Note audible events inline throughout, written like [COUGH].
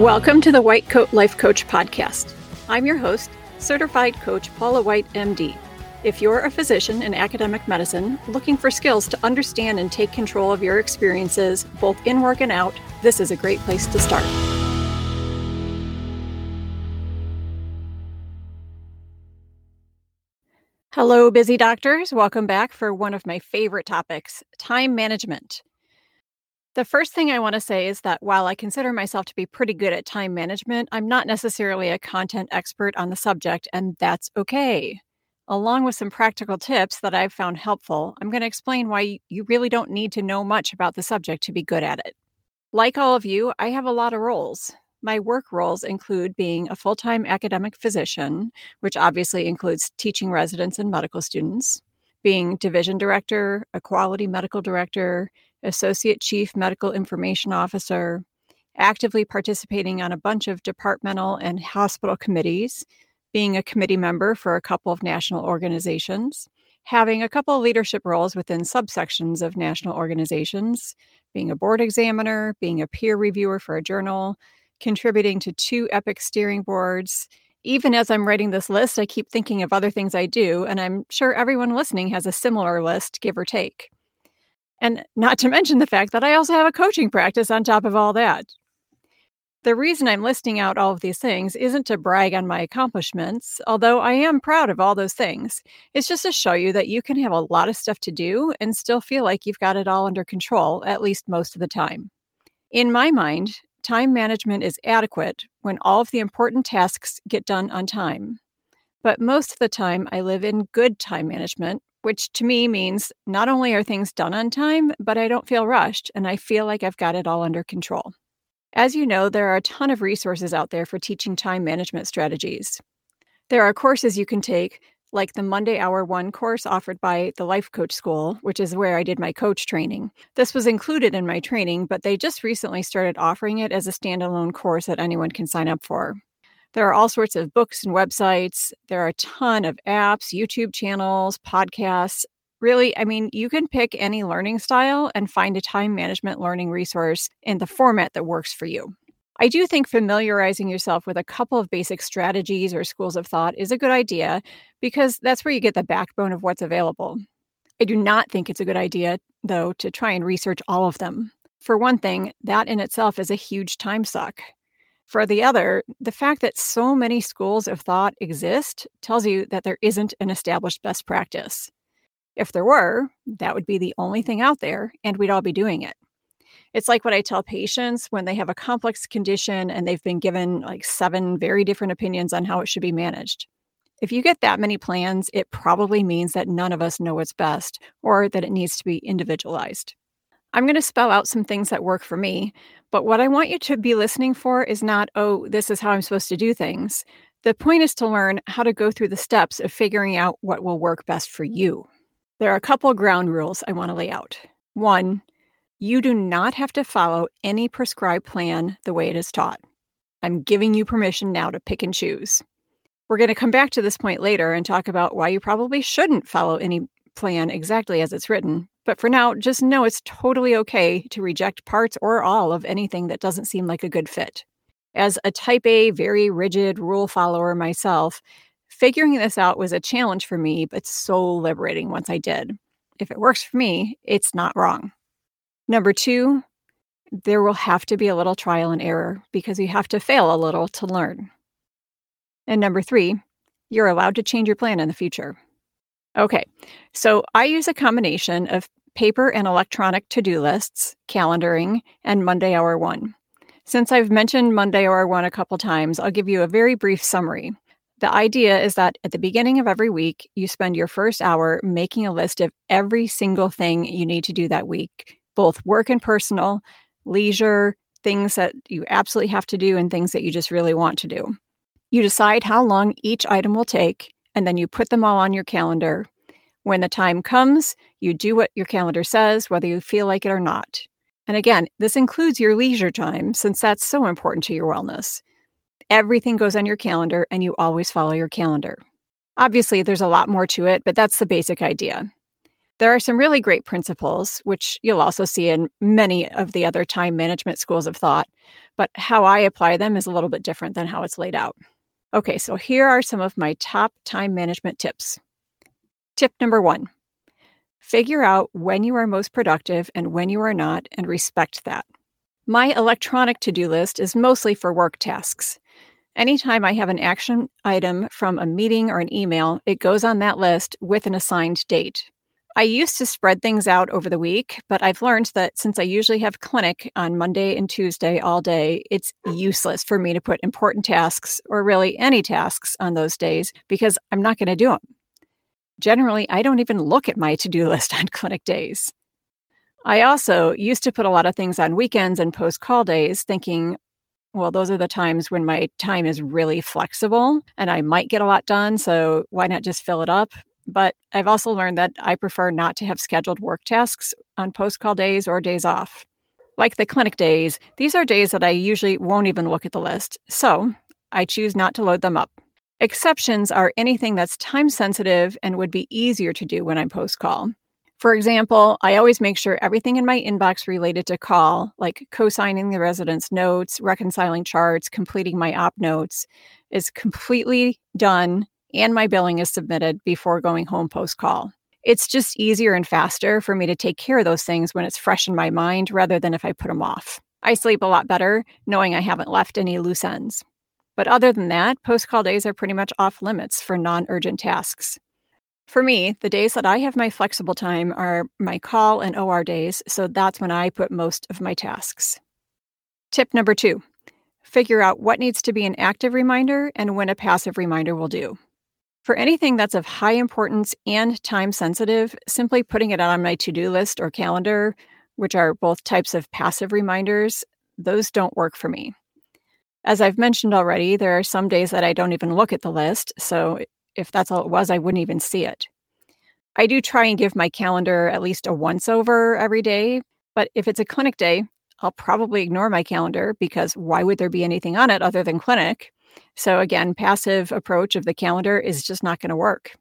Welcome to the White Coat Life Coach Podcast. I'm your host, certified coach Paula White, MD. If you're a physician in academic medicine looking for skills to understand and take control of your experiences, both in work and out, this is a great place to start. Hello, busy doctors. Welcome back for one of my favorite topics time management. The first thing I want to say is that while I consider myself to be pretty good at time management, I'm not necessarily a content expert on the subject, and that's okay. Along with some practical tips that I've found helpful, I'm going to explain why you really don't need to know much about the subject to be good at it. Like all of you, I have a lot of roles. My work roles include being a full time academic physician, which obviously includes teaching residents and medical students, being division director, a quality medical director, associate chief medical information officer, actively participating on a bunch of departmental and hospital committees, being a committee member for a couple of national organizations, having a couple of leadership roles within subsections of national organizations, being a board examiner, being a peer reviewer for a journal, contributing to two Epic steering boards. Even as I'm writing this list, I keep thinking of other things I do, and I'm sure everyone listening has a similar list, give or take. And not to mention the fact that I also have a coaching practice on top of all that. The reason I'm listing out all of these things isn't to brag on my accomplishments, although I am proud of all those things. It's just to show you that you can have a lot of stuff to do and still feel like you've got it all under control, at least most of the time. In my mind, time management is adequate when all of the important tasks get done on time. But most of the time, I live in good time management, which to me means not only are things done on time, but I don't feel rushed and I feel like I've got it all under control. As you know, there are a ton of resources out there for teaching time management strategies. There are courses you can take, like the Monday Hour One course offered by the Life Coach School, which is where I did my coach training. This was included in my training, but they just recently started offering it as a standalone course that anyone can sign up for. There are all sorts of books and websites. There are a ton of apps, YouTube channels, podcasts. Really, I mean, you can pick any learning style and find a time management learning resource in the format that works for you. I do think familiarizing yourself with a couple of basic strategies or schools of thought is a good idea because that's where you get the backbone of what's available. I do not think it's a good idea, though, to try and research all of them. For one thing, that in itself is a huge time suck. For the other, the fact that so many schools of thought exist tells you that there isn't an established best practice. If there were, that would be the only thing out there, and we'd all be doing it. It's like what I tell patients when they have a complex condition and they've been given like seven very different opinions on how it should be managed. If you get that many plans, it probably means that none of us know what's best or that it needs to be individualized. I'm going to spell out some things that work for me, but what I want you to be listening for is not, oh, this is how I'm supposed to do things. The point is to learn how to go through the steps of figuring out what will work best for you. There are a couple ground rules I want to lay out. One, you do not have to follow any prescribed plan the way it is taught. I'm giving you permission now to pick and choose. We're going to come back to this point later and talk about why you probably shouldn't follow any plan exactly as it's written, but for now, just know it's totally okay to reject parts or all of anything that doesn't seem like a good fit. As a type A, very rigid rule follower myself, figuring this out was a challenge for me, but so liberating once I did. If it works for me, it's not wrong. Number two, there will have to be a little trial and error because you have to fail a little to learn. And number three, you're allowed to change your plan in the future. Okay, so I use a combination of paper and electronic to do lists, calendaring, and Monday Hour One. Since I've mentioned Monday Hour One a couple times, I'll give you a very brief summary. The idea is that at the beginning of every week, you spend your first hour making a list of every single thing you need to do that week, both work and personal, leisure, things that you absolutely have to do, and things that you just really want to do. You decide how long each item will take, and then you put them all on your calendar when the time comes, you do what your calendar says, whether you feel like it or not. And again, this includes your leisure time, since that's so important to your wellness. Everything goes on your calendar, and you always follow your calendar. Obviously, there's a lot more to it, but that's the basic idea. There are some really great principles, which you'll also see in many of the other time management schools of thought, but how I apply them is a little bit different than how it's laid out. Okay, so here are some of my top time management tips. Tip number one figure out when you are most productive and when you are not, and respect that. My electronic to do list is mostly for work tasks. Anytime I have an action item from a meeting or an email, it goes on that list with an assigned date. I used to spread things out over the week, but I've learned that since I usually have clinic on Monday and Tuesday all day, it's useless for me to put important tasks or really any tasks on those days because I'm not going to do them. Generally, I don't even look at my to do [LAUGHS] list on clinic days. I also used to put a lot of things on weekends and post call days, thinking, well, those are the times when my time is really flexible and I might get a lot done. So why not just fill it up? But I've also learned that I prefer not to have scheduled work tasks on post call days or days off. Like the clinic days, these are days that I usually won't even look at the list. So I choose not to load them up. Exceptions are anything that's time sensitive and would be easier to do when I'm post call. For example, I always make sure everything in my inbox related to call, like co signing the resident's notes, reconciling charts, completing my op notes, is completely done and my billing is submitted before going home post call. It's just easier and faster for me to take care of those things when it's fresh in my mind rather than if I put them off. I sleep a lot better knowing I haven't left any loose ends. But other than that, post call days are pretty much off limits for non urgent tasks. For me, the days that I have my flexible time are my call and OR days, so that's when I put most of my tasks. Tip number two figure out what needs to be an active reminder and when a passive reminder will do. For anything that's of high importance and time sensitive, simply putting it on my to do list or calendar, which are both types of passive reminders, those don't work for me. As I've mentioned already, there are some days that I don't even look at the list. So if that's all it was, I wouldn't even see it. I do try and give my calendar at least a once over every day, but if it's a clinic day, I'll probably ignore my calendar because why would there be anything on it other than clinic? So again, passive approach of the calendar is just not going to work.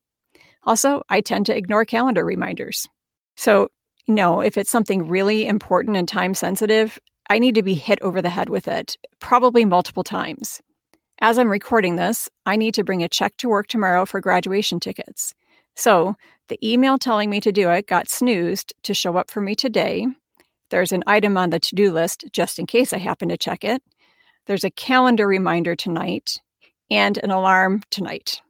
Also, I tend to ignore calendar reminders. So, know, if it's something really important and time sensitive, I need to be hit over the head with it, probably multiple times. As I'm recording this, I need to bring a check to work tomorrow for graduation tickets. So the email telling me to do it got snoozed to show up for me today. There's an item on the to do list just in case I happen to check it. There's a calendar reminder tonight and an alarm tonight.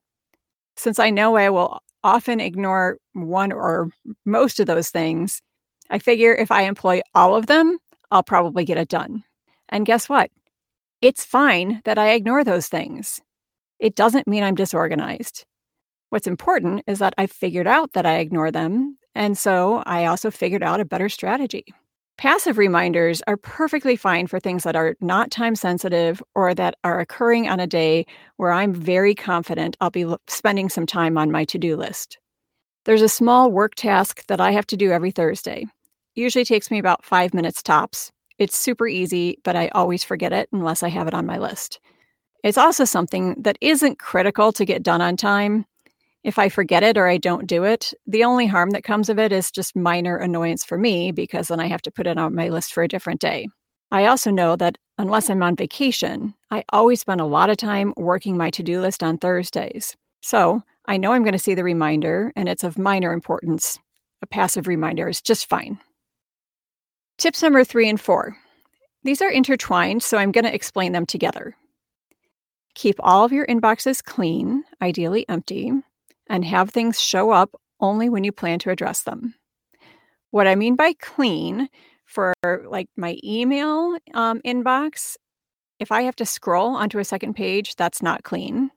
Since I know I will often ignore one or most of those things, I figure if I employ all of them, I'll probably get it done. And guess what? It's fine that I ignore those things. It doesn't mean I'm disorganized. What's important is that I figured out that I ignore them. And so I also figured out a better strategy. Passive reminders are perfectly fine for things that are not time sensitive or that are occurring on a day where I'm very confident I'll be spending some time on my to do list. There's a small work task that I have to do every Thursday usually takes me about five minutes tops. It's super easy, but I always forget it unless I have it on my list. It's also something that isn't critical to get done on time. If I forget it or I don't do it, the only harm that comes of it is just minor annoyance for me because then I have to put it on my list for a different day. I also know that unless I'm on vacation, I always spend a lot of time working my to do list on Thursdays. So I know I'm going to see the reminder and it's of minor importance. A passive reminder is just fine. Tips number three and four. These are intertwined, so I'm going to explain them together. Keep all of your inboxes clean, ideally empty, and have things show up only when you plan to address them. What I mean by clean for like my email um, inbox, if I have to scroll onto a second page, that's not clean.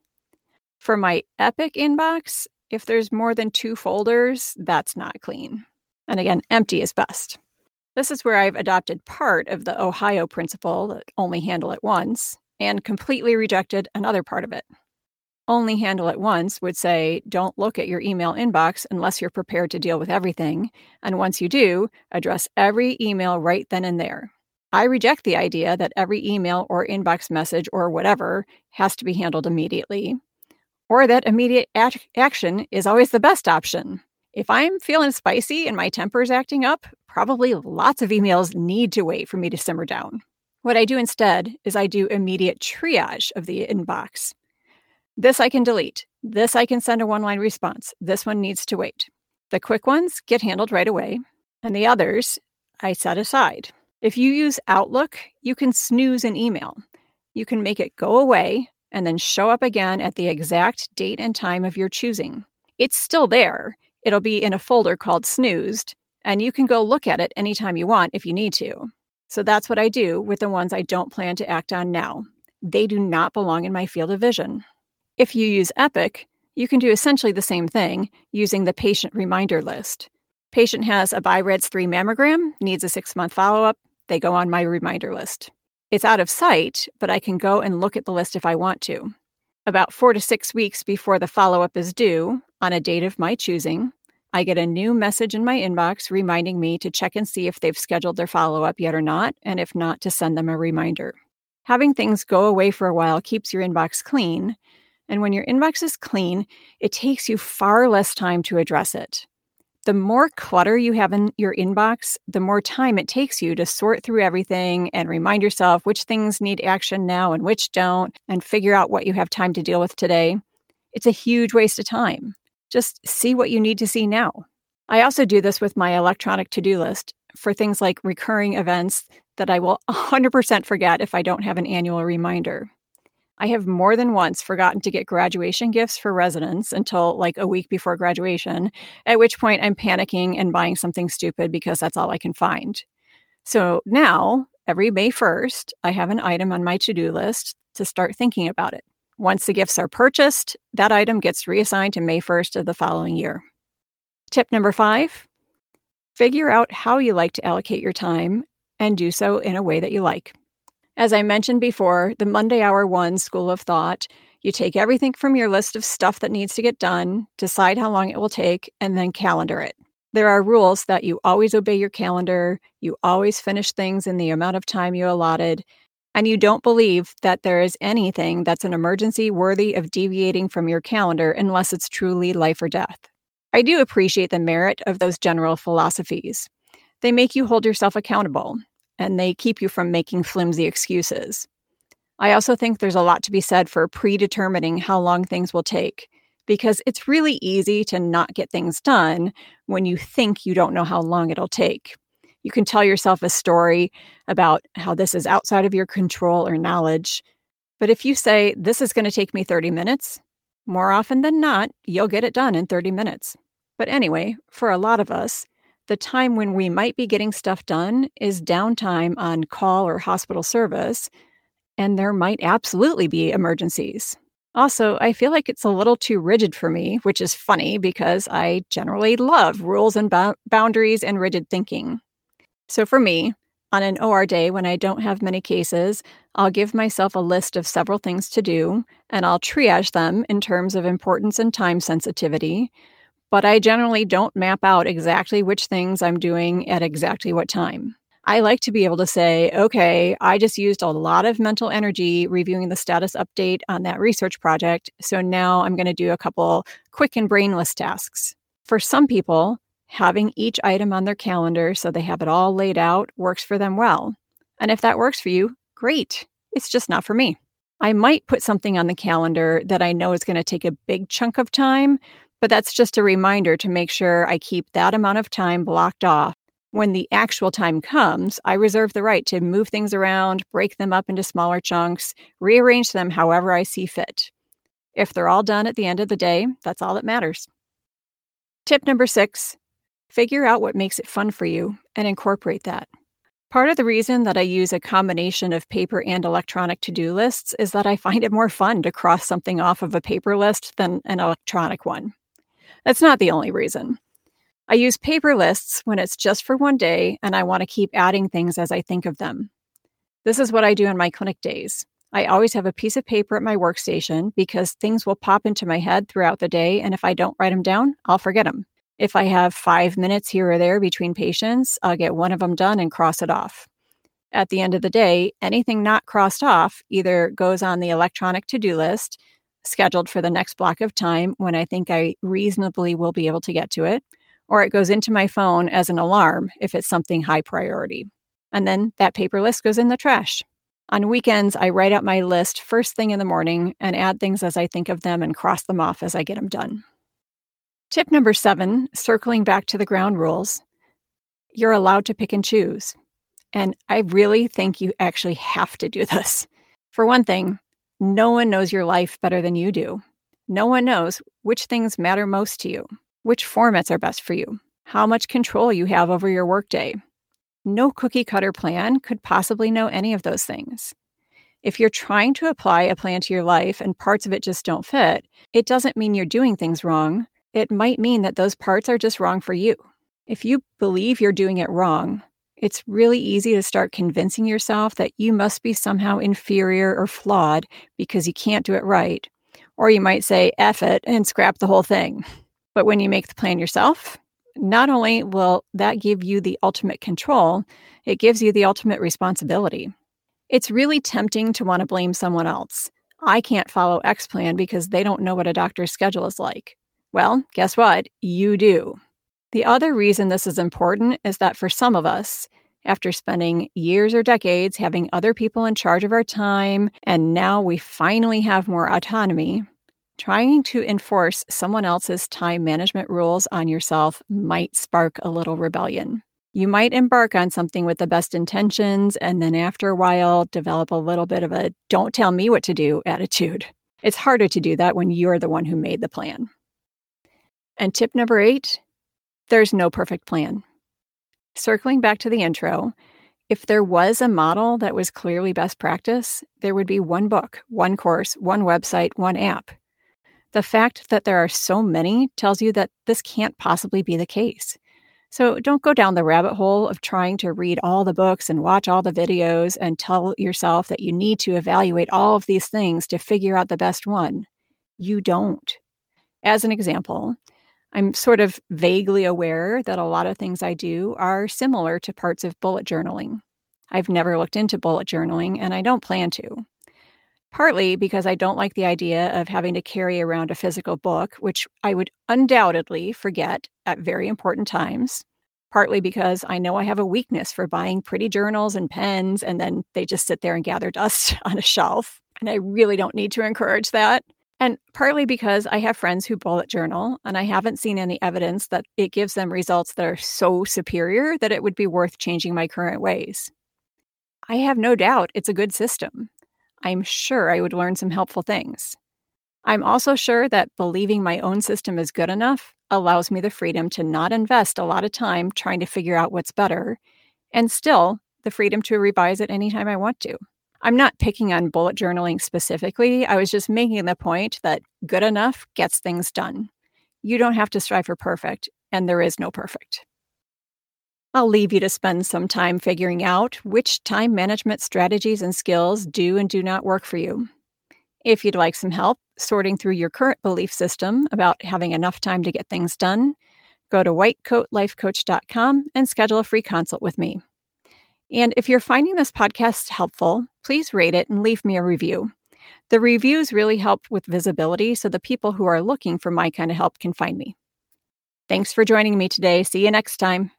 For my Epic inbox, if there's more than two folders, that's not clean. And again, empty is best. This is where I've adopted part of the OHIO principle that only handle it once and completely rejected another part of it. Only handle it once would say don't look at your email inbox unless you're prepared to deal with everything. And once you do, address every email right then and there. I reject the idea that every email or inbox message or whatever has to be handled immediately, or that immediate action is always the best option. If I'm feeling spicy and my temper's acting up, probably lots of emails need to wait for me to simmer down. What I do instead is I do immediate triage of the inbox. This I can delete. This I can send a one line response. This one needs to wait. The quick ones get handled right away, and the others I set aside. If you use Outlook, you can snooze an email. You can make it go away and then show up again at the exact date and time of your choosing. It's still there. It'll be in a folder called Snoozed, and you can go look at it anytime you want if you need to. So that's what I do with the ones I don't plan to act on now. They do not belong in my field of vision. If you use Epic, you can do essentially the same thing using the patient reminder list. Patient has a BI-RADS 3 mammogram, needs a six month follow up, they go on my reminder list. It's out of sight, but I can go and look at the list if I want to. About four to six weeks before the follow up is due, on a date of my choosing, I get a new message in my inbox reminding me to check and see if they've scheduled their follow up yet or not, and if not, to send them a reminder. Having things go away for a while keeps your inbox clean. And when your inbox is clean, it takes you far less time to address it the more clutter you have in your inbox, the more time it takes you to sort through everything and remind yourself which things need action now and which don't, and figure out what you have time to deal with today. It's a huge waste of time. Just see what you need to see now. I also do this with my electronic to do list for things like recurring events that I will [LAUGHS] 100% forget if I don't have an annual reminder. I have more than once forgotten to get graduation gifts for residents until like a week before graduation, at which point I'm panicking and buying something stupid because that's all I can find. So now, every May 1st, I have an item on my to do list to start thinking about it. Once the gifts are purchased, that item gets reassigned to May 1st of the following year. Tip number five figure out how you like to allocate your time and do so in a way that you like. As I mentioned before, the Monday Hour One school of thought you take everything from your list of stuff that needs to get done, decide how long it will take, and then calendar it. There are rules that you always obey your calendar, you always finish things in the amount of time you allotted, and you don't believe that there is anything that's an emergency worthy of deviating from your calendar unless it's truly life or death. I do appreciate the merit of those general philosophies. They make you hold yourself accountable and they keep you from making flimsy excuses. I also think there's a lot to be said for predetermining how long things will take because it's really easy to not get things done when you think you don't know how long it'll take. You can tell yourself a story about how this is outside of your control or knowledge. But if you say, This is going to take me 30 minutes, more often than not, you'll get it done in 30 minutes. But anyway, for a lot of us, the time when we might be getting stuff done is downtime on call or hospital service, and there might absolutely be emergencies. Also, I feel like it's a little too rigid for me, which is funny because I generally love rules and bo- boundaries and rigid thinking. So for me, on an OR day when I don't have many cases, I'll give myself a list of several things to do and I'll triage them in terms of importance and time sensitivity but I generally don't map out exactly which things I'm doing at exactly what time. I like to be able to say, okay, I just used a lot of mental energy reviewing the status update on that research project. So now I'm going to do a couple quick and brainless tasks. For some people, having each item on their calendar so they have it all laid out works for them well. And if that works for you, great. It's just not for me. I might put something on the calendar that I know is going to take a big chunk of time, but that's just a reminder to make sure I keep that amount of time blocked off. When the actual time comes, I reserve the right to move things around, break them up into smaller chunks, rearrange them however I see fit. If they're all done at the end of the day, that's all that matters. Tip number six figure out what makes it fun for you and incorporate that. Part of the reason that I use a combination of paper and electronic to do lists is that I find it more fun to cross something off of a paper list than an electronic one. That's not the only reason. I use paper lists when it's just for one day and I want to keep adding things as I think of them. This is what I do on my clinic days. I always have a piece of paper at my workstation because things will pop into my head throughout the day, and if I don't write them down, I'll forget them. If I have five minutes here or there between patients, I'll get one of them done and cross it off. At the end of the day, anything not crossed off either goes on the electronic to do list scheduled for the next block of time when I think I reasonably will be able to get to it, or it goes into my phone as an alarm if it's something high priority. And then that paper list goes in the trash. On weekends, I write out my list first thing in the morning and add things as I think of them and cross them off as I get them done. Tip number seven, circling back to the ground rules, you're allowed to pick and choose. And I really think you actually have to do [LAUGHS] this. For one thing, no one knows your life better than you do. No one knows which things matter most to you, which formats are best for you, how much control you have over your workday. No cookie cutter plan could possibly know any of those things. If you're trying to apply a plan to your life and parts of it just don't fit, it doesn't mean you're doing things wrong. It might mean that those parts are just wrong for you. If you believe you're doing it wrong, it's really easy to start convincing yourself that you must be somehow inferior or flawed because you can't do it right. Or you might say, F it and scrap the whole thing. But when you make the plan yourself, not only will that give you the ultimate control, it gives you the ultimate responsibility. It's really tempting to want to blame someone else. I can't follow X plan because they don't know what a doctor's schedule is like. Well, guess what? You do. The other reason this is important is that for some of us, after spending years or decades having other people in charge of our time, and now we finally have more autonomy, trying to enforce someone else's time management rules on yourself might spark a little rebellion. You might embark on something with the best intentions, and then after a while, develop a little bit of a don't tell me what to do attitude. It's harder to do that when you're the one who made the plan. And tip number eight there's no perfect plan. Circling back to the intro, if there was a model that was clearly best practice, there would be one book, one course, one website, one app. The fact that there are so many tells you that this can't possibly be the case. So don't go down the rabbit hole of trying to read all the books and watch all the videos and tell yourself that you need to evaluate all of these things to figure out the best one. You don't. As an example, I'm sort of vaguely aware that a lot of things I do are similar to parts of bullet journaling. I've never looked into bullet journaling and I don't plan to. Partly because I don't like the idea of having to carry around a physical book, which I would undoubtedly forget at very important times. Partly because I know I have a weakness for buying pretty journals and pens and then they just sit there and gather [LAUGHS] dust on a shelf. And I really don't need to encourage that. And partly because I have friends who bullet journal, and I haven't seen any evidence that it gives them results that are so superior that it would be worth changing my current ways. I have no doubt it's a good system. I'm sure I would learn some helpful things. I'm also sure that believing my own system is good enough allows me the freedom to not invest a lot of time trying to figure out what's better, and still the freedom to revise it anytime I want to. I'm not picking on bullet journaling specifically. I was just making the point that good enough gets things done. You don't have to strive for perfect, and there is no perfect. I'll leave you to spend some time figuring out which time management strategies and skills do and do not work for you. If you'd like some help sorting through your current belief system about having enough time to get things done, go to whitecoatlifecoach.com and schedule a free consult with me. And if you're finding this podcast helpful, please rate it and leave me a review. The reviews really help with visibility so the people who are looking for my kind of help can find me. Thanks for joining me today. See you next time.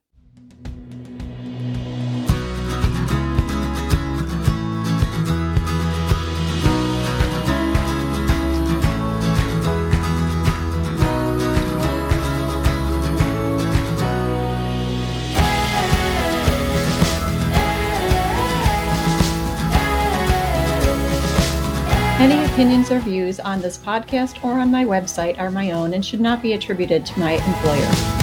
Opinions or views on this podcast or on my website are my own and should not be attributed to my employer.